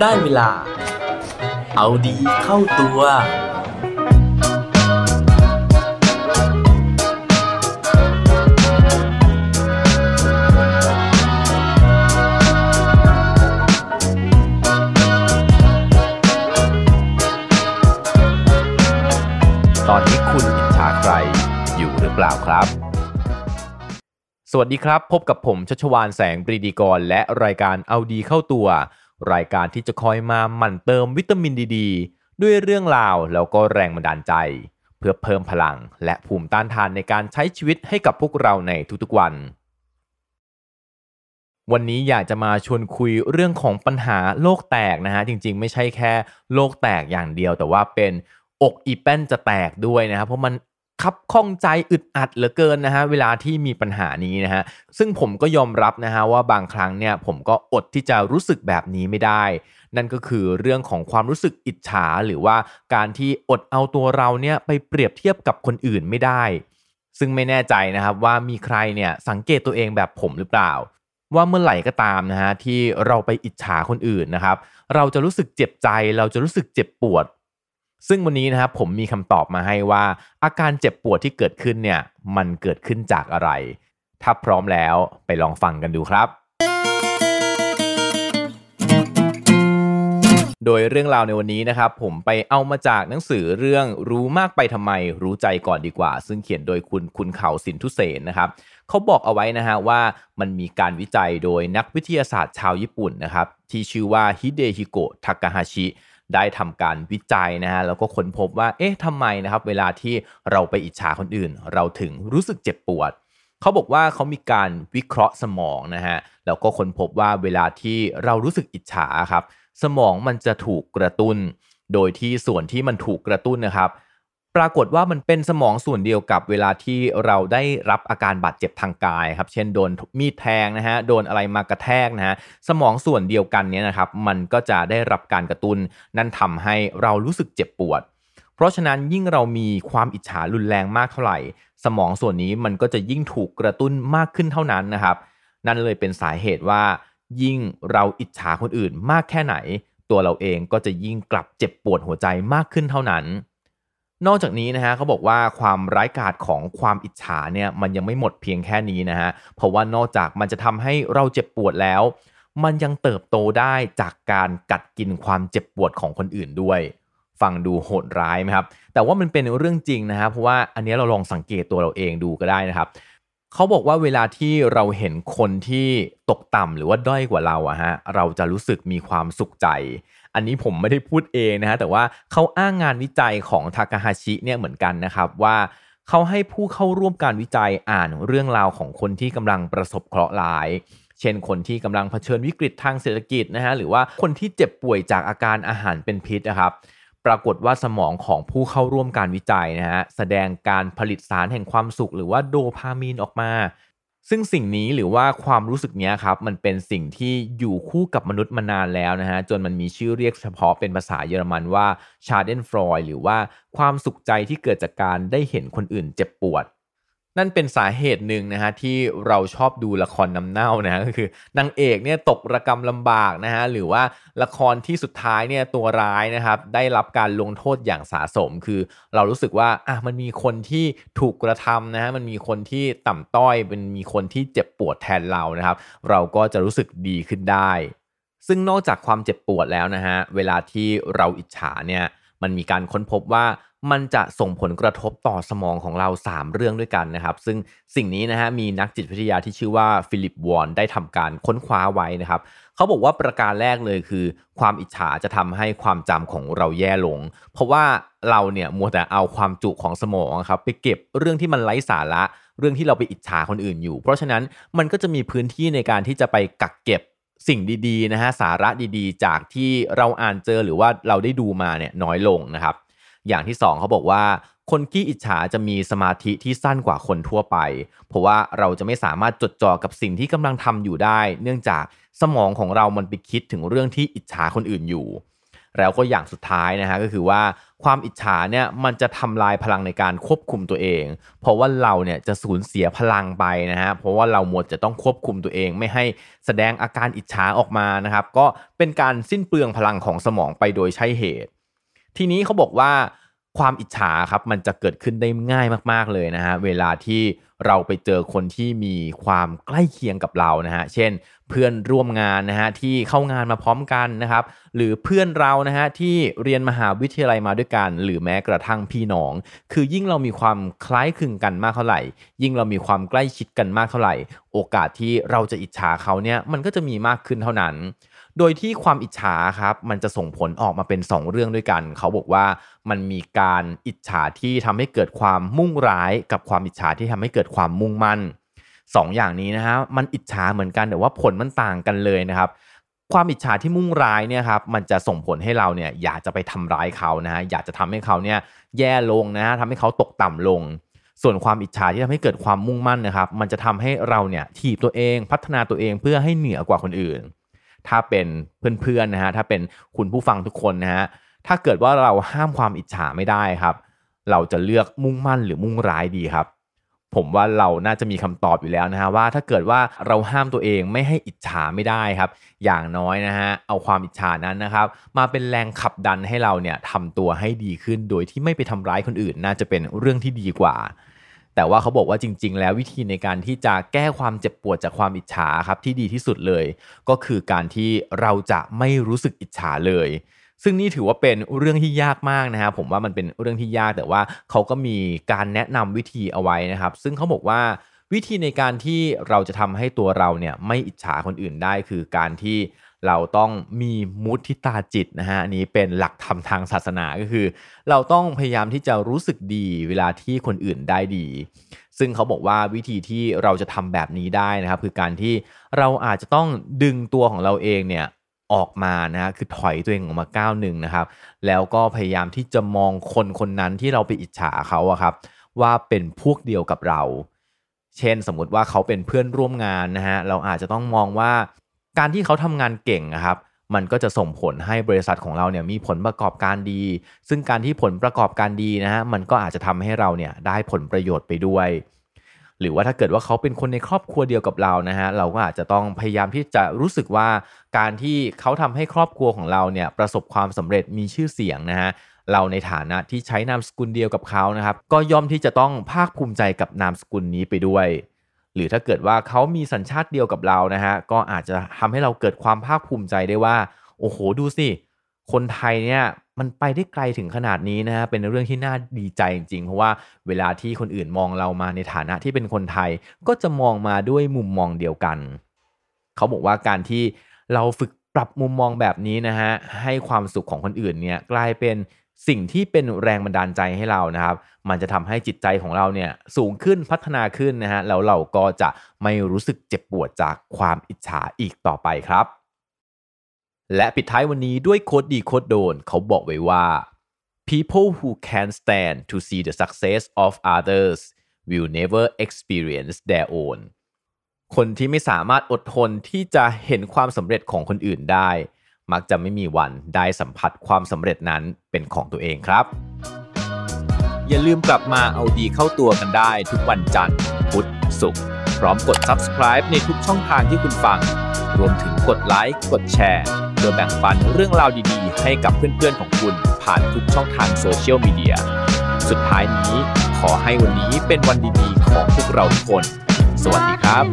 ได้เวลา เอาดีเข้าตัว ตอนนี้คุณอิจฉาใครอยู่หรือเปล่าครับ สวัสดีครับ พบกับผมชัชวานแสงปรีดีกร และรายการเอาดีเข้าตัว รายการที่จะคอยมาหมั่นเติมวิตามินดีดด้วยเรื่องราวแล้วก็แรงบันดาลใจ เพื่อเพิ่มพลังและภูมิต้านทานในการใช้ชีวิตให้กับพวกเราในทุกๆวัน วันนี้อยากจะมาชวนคุยเรื่องของปัญหาโลกแตกนะฮะจริงๆ ไม่ใช่แค่โลกแตกอย่างเดียว แต่ว่าเป็นอกอีแป้นจะแตกด้วยนะครับเพราะมัน คับข้องใจอึดอัดเหลือเกินนะฮะเวลาที่มีปัญหานี้นะฮะซึ่งผมก็ยอมรับนะฮะว่าบางครั้งเนี่ยผมก็อดที่จะรู้สึกแบบนี้ไม่ได้ นั่นก็คือเรื่องของความรู้สึกอิจฉา หรือว่าการที่อดเอาตัวเราเนี่ยไปเปรียบเทียบกับคนอื่นไม่ได้ ซึ่งไม่แน่ใจนะครับว่ามีใครเนี่ยสังเกตตัวเองแบบผมหรือเปล่า ว่าเมื่อไหร่ก็ตามนะฮะที่เราไปอิจฉาคนอื่นนะครับเราจะรู้สึกเจ็บใจ เราจะรู้สึกเจ็บปวด ซึ่งวันนี้นะครับผมมีคำตอบมาให้ว่า อาการเจ็บปวดที่เกิดขึ้นเนี่ยมันเกิดขึ้นจากอะไร ถ้าพร้อมแล้วไปลองฟังกันดูครับ โดยเรื่องราวในวันนี้นะครับผมไปเอามาจากหนังสือเรื่องรู้มากไปทำไมรู้ใจก่อนดีกว่า ซึ่งเขียนโดยคุณคุณเข่าสินทุเสนนะครับเขาบอกเอาไว้นะฮะว่ามันมีการวิจัยโดยนักวิทยาศาสตร์ชาวญี่ปุ่นนะครับที่ชื่อว่าฮิเดฮิโกะทากาฮาชิ ได้ทำการวิจัยนะฮะแล้วก็ค้นพบว่าเอ๊ะทำไมนะครับเวลาที่เราไปอิจฉาคนอื่น เราถึงรู้สึกเจ็บปวดเขาบอกว่าเขามีการวิเคราะห์สมองนะฮะแล้วก็ค้นพบว่าเวลาที่เรารู้สึกอิจฉาครับสมองมันจะถูกกระตุ้น โดยที่ส่วนที่มันถูกกระตุ้นนะครับ ปรากฏว่ามันเป็นสมองส่วนเดียวกับเวลาที่เราได้รับอาการบาดเจ็บทางกายครับเช่นโดนมีดแทงนะฮะโดนอะไรมากระแทกนะฮะสมองส่วนเดียวกันเนี้ยนะครับมันก็จะได้รับการกระตุ้น นั่นทำให้เรารู้สึกเจ็บปวด เพราะฉะนั้นยิ่งเรามีความอิจฉารุนแรงมากเท่าไหร่ สมองส่วนนี้มันก็จะยิ่งถูกกระตุ้นมากขึ้นเท่านั้นนะครับ นั่นเลยเป็นสาเหตุว่า ยิ่งเราอิจฉาคนอื่นมากแค่ไหน ตัวเราเองก็จะยิ่งกลับเจ็บปวดหัวใจมากขึ้นเท่านั้น นอกจากนี้นะฮะเขาบอกว่าความร้ายกาจของความอิจฉาเนี่ยมันยังไม่หมดเพียงแค่นี้นะฮะเพราะว่านอกจากมันจะทำให้เราเจ็บปวดแล้ว มันยังเติบโตได้จากการกัดกินความเจ็บปวดของคนอื่นด้วย ฟังดูโหดร้ายไหมครับ แต่ว่ามันเป็นเรื่องจริงนะฮะเพราะว่าอันนี้เราลองสังเกตตัวเราเองดูก็ได้นะครับเขาบอกว่าเวลาที่เราเห็นคนที่ตกต่ำหรือว่าด้อยกว่าเราอะฮะเราจะรู้สึกมีความสุขใจ อันนี้ผมไม่ได้พูดเองนะฮะแต่ว่าเขาอ้างงานวิจัยของทากาฮาชิเนี่ยเหมือนกันนะครับว่าเขาให้ผู้เข้าร่วมการวิจัยอ่านเรื่องราวของคนที่กำลังประสบเคราะห์ร้าย เช่นคนที่กำลังเผชิญวิกฤตทางเศรษฐกิจนะฮะหรือว่าคนที่เจ็บป่วยจากอาการอาหารเป็นพิษนะครับปรากฏว่าสมองของผู้เข้าร่วมการวิจัยนะฮะแสดงการผลิตสารแห่งความสุข หรือว่าโดพามีนออกมา ซึ่งสิ่งนี้หรือว่าความรู้สึกนี้ครับมันเป็นสิ่งที่อยู่คู่กับมนุษย์มานานแล้วนะฮะจนมันมีชื่อเรียกเฉพาะเป็นภาษาเยอรมันว่าชาเดนฟรอยหรือว่าความสุขใจที่เกิดจากการได้เห็นคนอื่นเจ็บปวด นั่นเป็นสาเหตุหนึ่งนะฮะที่เราชอบดูละครน้ำเน่านะฮะก็คือนางเอกเนี่ยตกระกรรมลำบากนะฮะหรือว่าละครที่สุดท้ายเนี่ยตัวร้ายนะครับได้รับการลงโทษอย่างสาสม คือเรารู้สึกว่าอะมันมีคนที่ถูกกระทำนะฮะมันมีคนที่ต่ำต้อยมันมีคนที่เจ็บปวดแทนเรานะครับ เราก็จะรู้สึกดีขึ้นได้ ซึ่งนอกจากความเจ็บปวดแล้วนะฮะเวลาที่เราอิจฉาเนี่ย มันมีการค้นพบว่ามันจะส่งผลกระทบต่อสมองของเรา 3 เรื่องด้วยกันนะครับ ซึ่งสิ่งนี้นะฮะมีนักจิตวิทยาที่ชื่อว่าฟิลิปวอนได้ทำการค้นคว้าไว้นะครับเขาบอกว่าประการแรกเลยคือ ความอิจฉาจะทำให้ความจำของเราแย่ลง เพราะว่าเราเนี่ยมัวแต่เอาความจุของสมองครับไปเก็บเรื่องที่มันไร้สาระ เรื่องที่เราไปอิจฉาคนอื่นอยู่ เพราะฉะนั้นมันก็จะมีพื้นที่ในการที่จะไปกักเก็บ สิ่งดีๆนะฮะสาระดีๆ จากที่เราอ่านเจอหรือว่าเราได้ดูมาเนี่ยน้อยลงนะครับ อย่างที่ 2เขาบอกว่าคนขี้อิจฉาจะมีสมาธิที่สั้นกว่าคนทั่วไป เพราะว่าเราจะไม่สามารถจดจ่อกับสิ่งที่กำลังทำอยู่ได้ เนื่องจากสมองของเรามันไปคิดถึงเรื่องที่อิจฉาคนอื่นอยู่ แล้วก็อย่างสุดท้ายนะฮะก็คือว่าความอิจฉาเนี่ยมันจะทำลายพลังในการควบคุมตัวเอง เพราะว่าเราเนี่ยจะสูญเสียพลังไปนะฮะเพราะว่าเราหมดจะต้องควบคุมตัวเอง ไม่ให้แสดงอาการอิจฉาออกมานะครับก็เป็นการสิ้นเปลืองพลังของสมองไปโดยใช่เหตุ ทีนี้เขาบอกว่า ความอิจฉาครับมันจะเกิดขึ้นได้ง่ายมาก ๆเลยนะฮะเวลาที่เราไปเจอคนที่มีความใกล้เคียงกับเรานะฮะเช่น เพื่อนร่วมงานนะฮะที่เข้างานมาพร้อมกันนะครับ หรือเพื่อนเรานะฮะที่เรียนมหาวิทยาลัยมาด้วยกัน หรือแม้กระทั่งพี่น้อง คือยิ่งเรามีความคล้ายคลึงกันมากเท่าไหร่ ยิ่งเรามีความใกล้ชิดกันมากเท่าไหร่ โอกาสที่เราจะอิจฉาเขาเนี่ยมันก็จะมีมากขึ้นเท่านั้น โดยที่ความอิจฉาครับมันจะส่งผลออกมาเป็น 2 เรื่องด้วยกัน เขาบอกว่ามันมีการอิจฉาที่ทำให้เกิดความมุ่งร้ายกับความอิจฉาที่ทำให้เกิดความมุ่งมั่นสองอย่างนี้นะฮะมันอิจฉาเหมือนกันแต่ว่าผลมันต่างกันเลยนะครับความอิจฉาที่มุ่งร้ายเนี่ยครับมันจะส่งผลให้เราเนี่ยอยากจะไปทำร้ายเขานะฮะอยากจะทำให้เขาเนี่ยแย่ลงนะฮะทำให้เขาตกต่ำลง ส่วนความอิจฉาที่ทำให้เกิดความมุ่งมั่นนะครับ มันจะทำให้เราเนี่ยถีบตัวเองพัฒนาตัวเองเพื่อให้เหนือกว่าคนอื่น ถ้าเป็นเพื่อนๆนะฮะถ้าเป็นคุณผู้ฟังทุกคนนะฮะถ้าเกิดว่าเราห้ามความอิจฉาไม่ได้ครับ เราจะเลือกมุ่งมั่นหรือมุ่งร้ายดีครับ ผมว่าเราน่าจะมีคำตอบอยู่แล้วนะฮะว่าถ้าเกิดว่าเราห้ามตัวเองไม่ให้อิจฉาไม่ได้ครับ อย่างน้อยนะฮะเอาความอิจฉานั้นนะครับ มาเป็นแรงขับดันให้เราเนี่ยทำตัวให้ดีขึ้นโดยที่ไม่ไปทำร้ายคนอื่น น่าจะเป็นเรื่องที่ดีกว่า แต่ว่าเขาบอกว่าจริง ๆ แล้ววิธีในการที่จะแก้ความเจ็บปวดจากความอิจฉาครับที่ดีที่สุดเลย ก็คือการที่เราจะไม่รู้สึกอิจฉาเลย ซึ่งนี่ถือว่าเป็นเรื่องที่ยากมากนะฮะผมว่ามันเป็นเรื่องที่ยากแต่ว่าเขาก็มีการแนะนำวิธีเอาไว้นะครับ ซึ่งเขาบอกว่าวิธีในการที่เราจะทำให้ตัวเราเนี่ยไม่อิจฉาคนอื่นได้คือการที่ เราต้องมีมุทิตาจิตนะฮะอันนี้เป็นหลักธรรมทางศาสนาก็คือ เราต้องพยายามที่จะรู้สึกดีเวลาที่คนอื่นได้ดี ซึ่งเขาบอกว่าวิธีที่เราจะทำแบบนี้ได้นะครับคือการที่เราอาจจะต้องดึงตัวของเราเองเนี่ยออกมานะฮะคือถอยตัวเองออกมาก้าวหนึ่งนะครับ แล้วก็พยายามที่จะมองคนคนนั้นที่เราไปอิจฉาเขาอะครับ ว่าเป็นพวกเดียวกับเรา เช่นสมมุติว่าเขาเป็นเพื่อนร่วมงานนะฮะเราอาจจะต้องมองว่า การที่เขาทำงานเก่งนะครับ มันก็จะส่งผลให้บริษัทของเราเนี่ยมีผลประกอบการดี ซึ่งการที่ผลประกอบการดีนะฮะมันก็อาจจะทำให้เราเนี่ยได้ผลประโยชน์ไปด้วย หรือว่าถ้าเกิดว่าเขาเป็นคนในครอบครัวเดียวกับเรานะฮะเราก็อาจจะต้องพยายามที่จะรู้สึกว่าการที่เขาทำให้ครอบครัวของเราเนี่ยประสบความสำเร็จมีชื่อเสียงนะฮะเราในฐานะที่ใช้นามสกุลเดียวกับเขานะครับ ก็ย่อมที่จะต้องภาคภูมิใจกับนามสกุลนี้ไปด้วย หรือถ้าเกิดว่าเขามีสัญชาติเดียวกับเรานะฮะก็อาจจะทำให้เราเกิดความภาคภูมิใจได้ว่า โอ้โหดูสิคนไทยเนี่ยมันไปได้ไกลถึงขนาดนี้นะฮะเป็นเรื่องที่น่าดีใจจริงๆ เพราะว่าเวลาที่คนอื่นมองเรามาในฐานะที่เป็นคนไทย ก็จะมองมาด้วยมุมมองเดียวกัน เขาบอกว่าการที่เราฝึกปรับมุมมองแบบนี้นะฮะให้ความสุขของคนอื่นเนี่ยกลายเป็น สิ่งที่เป็นแรงบันดาลใจให้เรานะครับ มันจะทำให้จิตใจของเราเนี่ยสูงขึ้นพัฒนาขึ้นนะฮะแล้วเราก็จะไม่รู้สึกเจ็บปวดจากความอิจฉาอีกต่อไปครับ และปิดท้ายวันนี้ด้วยโคดดีโคดโดน เขาบอกไว้ว่า people who can stand to see the success of others will never experience their own คนที่ไม่สามารถอดทนที่จะเห็นความสำเร็จของคนอื่นได้ มักจะไม่มีวันได้สัมผัสความสำเร็จนั้นเป็นของตัวเองครับ อย่าลืมกลับมาเอาดีเข้าตัวกันได้ทุกวันจันทร์พุธศุกร์พร้อมกด subscribe ในทุกช่องทางที่คุณฟัง รวมถึงกดไลค์กดแชร์เพื่อแบ่งปันเรื่องราวดีๆ ให้กับเพื่อนๆของคุณผ่านทุกช่องทางโซเชียลมีเดียสุดท้ายนี้ขอให้วันนี้เป็นวันดีๆ ของพวกเราทุกคน สวัสดีครับ